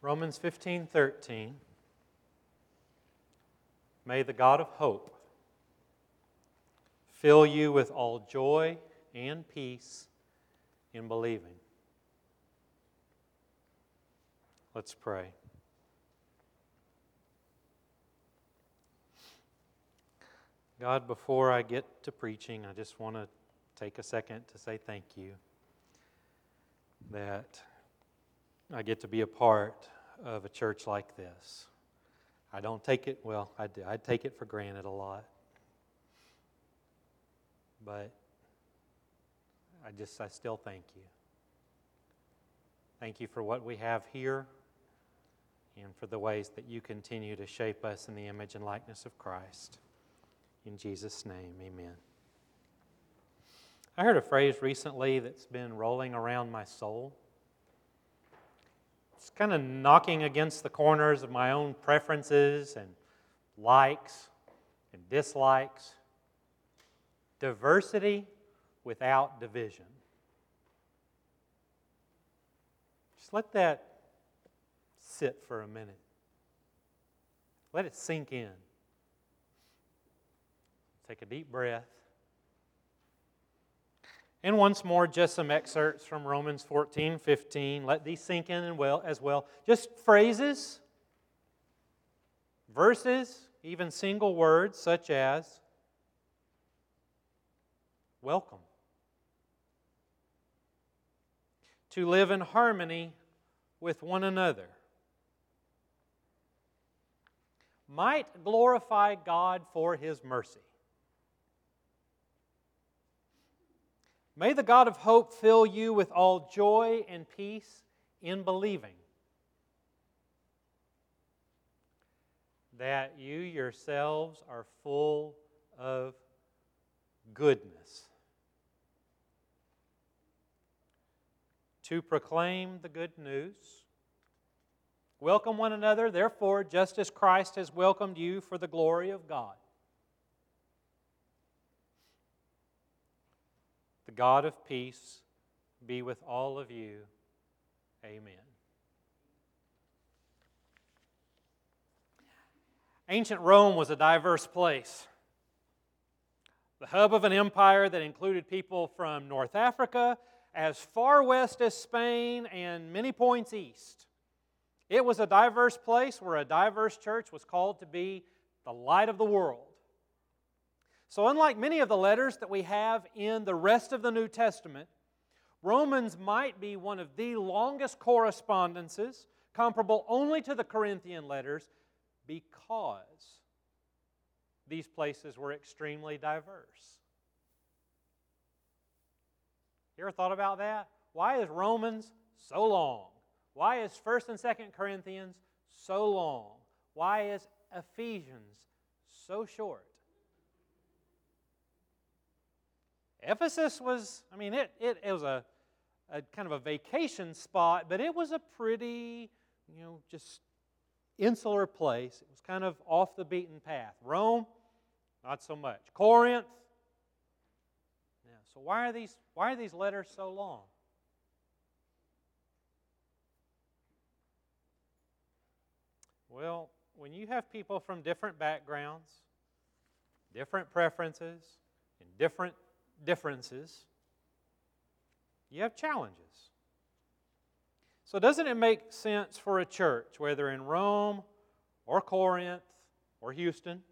Romans 15 13. May the God of hope fill you with all joy and peace in believing. Let's pray. God, before I get to preaching, I just want to take a second to say thank you that I get to be a part of a church like this. I don't take it, well, I, do, I take it for granted a lot. But I just, I still thank you. Thank you for what we have here and for the ways that you continue to shape us in the image and likeness of Christ. In Jesus' name, amen. I heard a phrase recently that's been rolling around my soul. It's kind of knocking against the corners of my own preferences and likes and dislikes. Diversity without division. Just let that sit for a minute. Let it sink in. Take a deep breath. And once more, just some excerpts from Romans 14, 15. Let these sink in well, as well. Just phrases, verses, even single words such as welcome. To live in harmony with one another. Might glorify God for his mercy. May the God of hope fill you with all joy and peace in believing that you yourselves are full of goodness. To proclaim the good news. Welcome one another, therefore, just as Christ has welcomed you for the glory of God. The God of peace be with all of you. Amen. Ancient Rome was a diverse place. The hub of an empire that included people from North Africa as far west as Spain and many points east. It was a diverse place where a diverse church was called to be the light of the world. So, unlike many of the letters that we have in the rest of the New Testament, Romans might be one of the longest correspondences, comparable only to the Corinthian letters, because these places were extremely diverse. You ever thought about that? Why is Romans so long? Why is 1st and 2nd Corinthians so long? Why is Ephesians so short? Ephesus was, I mean, it, it, it was a, a kind of a vacation spot, but it was a pretty, you know, just insular place. It was kind of off the beaten path. Rome, not so much. Corinth, yeah. So why are these why are these letters so long? Well, when you have people from different backgrounds, different preferences, and different differences, you have challenges. So, doesn't it make sense for a church, whether in Rome or Corinth or Houston,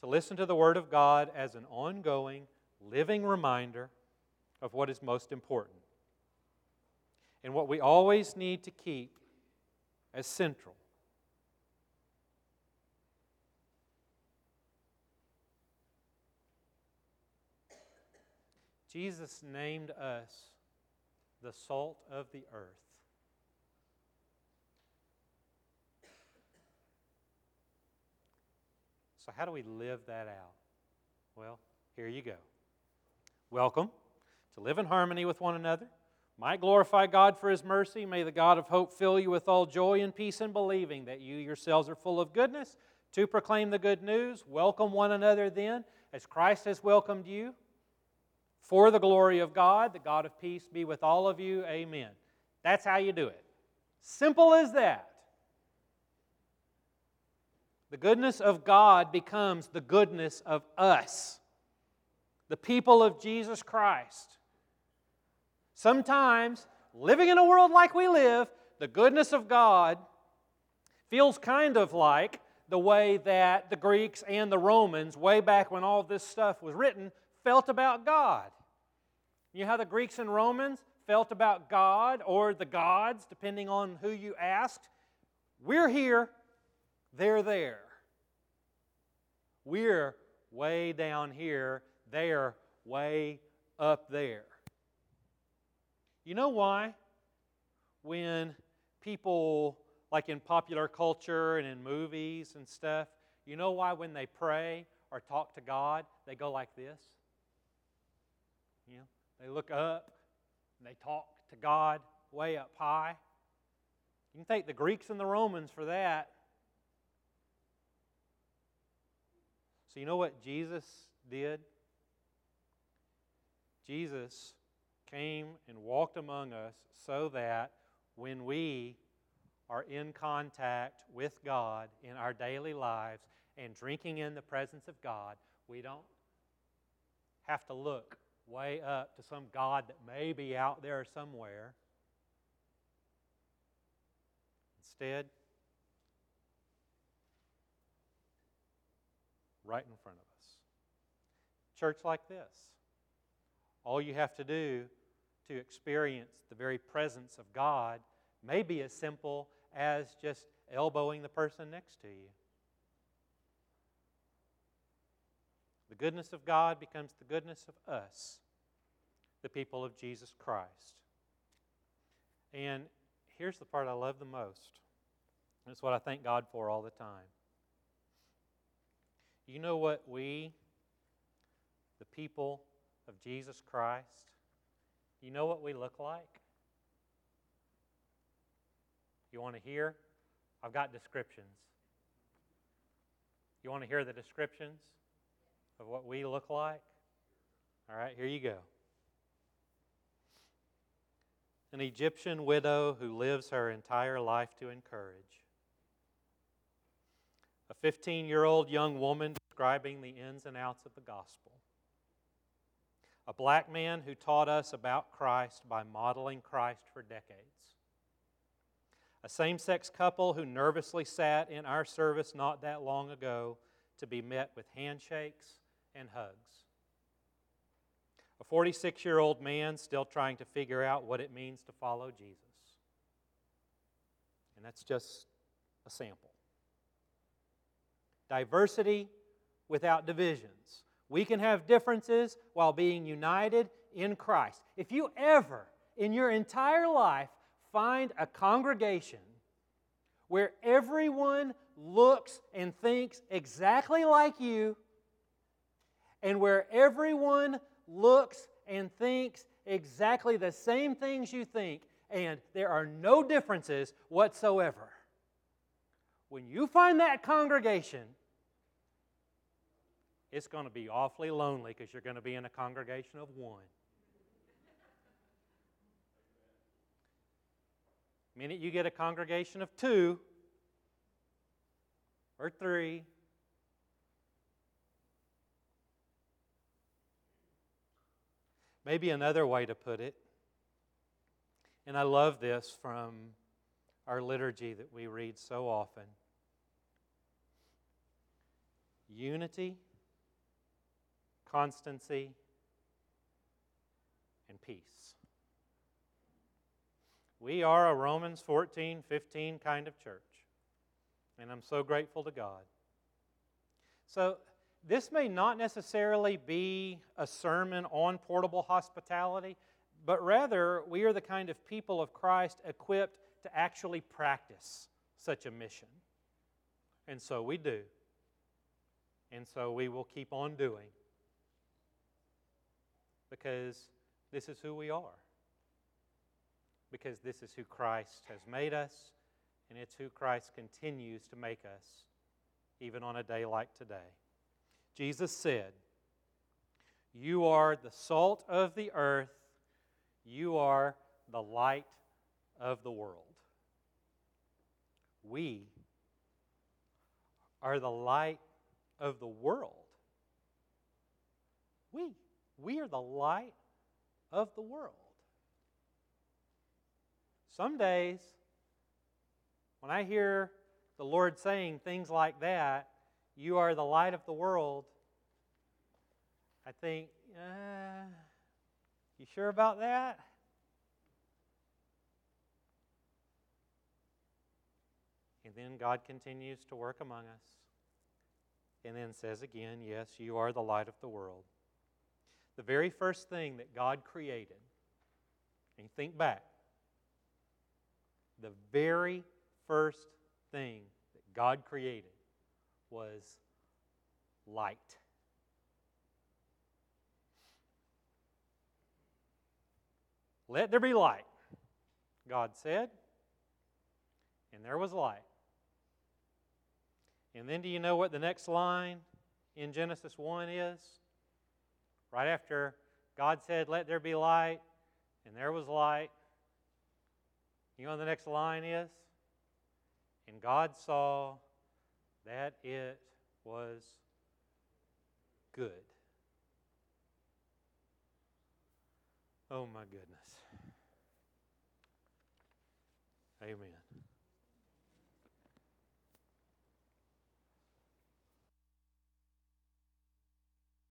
to listen to the Word of God as an ongoing, living reminder of what is most important and what we always need to keep as central Jesus named us the salt of the earth. So, how do we live that out? Well, here you go. Welcome to live in harmony with one another. Might glorify God for His mercy. May the God of hope fill you with all joy and peace in believing that you yourselves are full of goodness to proclaim the good news. Welcome one another then, as Christ has welcomed you for the glory of God. The God of peace be with all of you. Amen. That's how you do it. Simple as that. The goodness of God becomes the goodness of us, the people of Jesus Christ. Sometimes, living in a world like we live, the goodness of God feels kind of like the way that the Greeks and the Romans, way back when all this stuff was written, felt about God. You know how the Greeks and Romans felt about God or the gods, depending on who you asked? We're here, they're there. We're way down here, they're way up there. You know why? When people, like in popular culture and in movies and stuff, you know why when they pray or talk to God, they go like this? You know, they look up and they talk to God way up high. You can take the Greeks and the Romans for that. So, you know what Jesus did? Jesus came and walked among us so that when we are in contact with God in our daily lives and drinking in the presence of God, we don't have to look way up to some God that may be out there somewhere. Instead, right in front of us. Church like this. All you have to do to experience the very presence of God may be as simple as just elbowing the person next to you. The goodness of God becomes the goodness of us, the people of Jesus Christ. And here's the part I love the most. It's what I thank God for all the time. You know what we, the people of Jesus Christ, you know what we look like? You want to hear? I've got descriptions. You want to hear the descriptions of what we look like? All right, here you go. An Egyptian widow who lives her entire life to encourage. A 15 year old young woman describing the ins and outs of the gospel a black man who taught us about Christ by modeling Christ for decades, a same sex couple who nervously sat in our service not that long ago to be met with handshakes and hugs, a 46 year old man still trying to figure out what it means to follow Jesus. And that's just a sample. Diversity without divisions. We can have differences while being united in Christ. If you ever in your entire life find a congregation where everyone looks and thinks exactly like you, and where everyone looks and thinks exactly the same things you think, and there are no differences whatsoever. When you find that congregation, it's going to be awfully lonely because you're going to be in a congregation of one. Minute you get a congregation of two or three, maybe another way to put it, and I love this from our liturgy that we read so often unity constancy, and peace. We are a Romans 14, 15 kind of church. And I'm so grateful to God. So, this may not necessarily be a sermon on portable hospitality, but rather we are the kind of people of Christ equipped to actually practice such a mission. And so we do. And so we will keep on doing because this is who we are. Because this is who Christ has made us, and it's who Christ continues to make us, even on a day like today. Jesus said, You are the salt of the earth, you are the light of the world. we are the light of the world. We. We are the light of the world. Some days, when I hear the Lord saying things like that, you are the light of the world, I think, uh, you sure about that? And then God continues to work among us. And then says again, Yes, you are the light of the world. The very first thing that God created, and think back, the very first thing that God created was light. Let there be light, God said, and there was light. And then do you know what the next line in Genesis 1 is? Right after God said, Let there be light, and there was light. You know what the next line is? And God saw that it was good. Oh my goodness. Amen.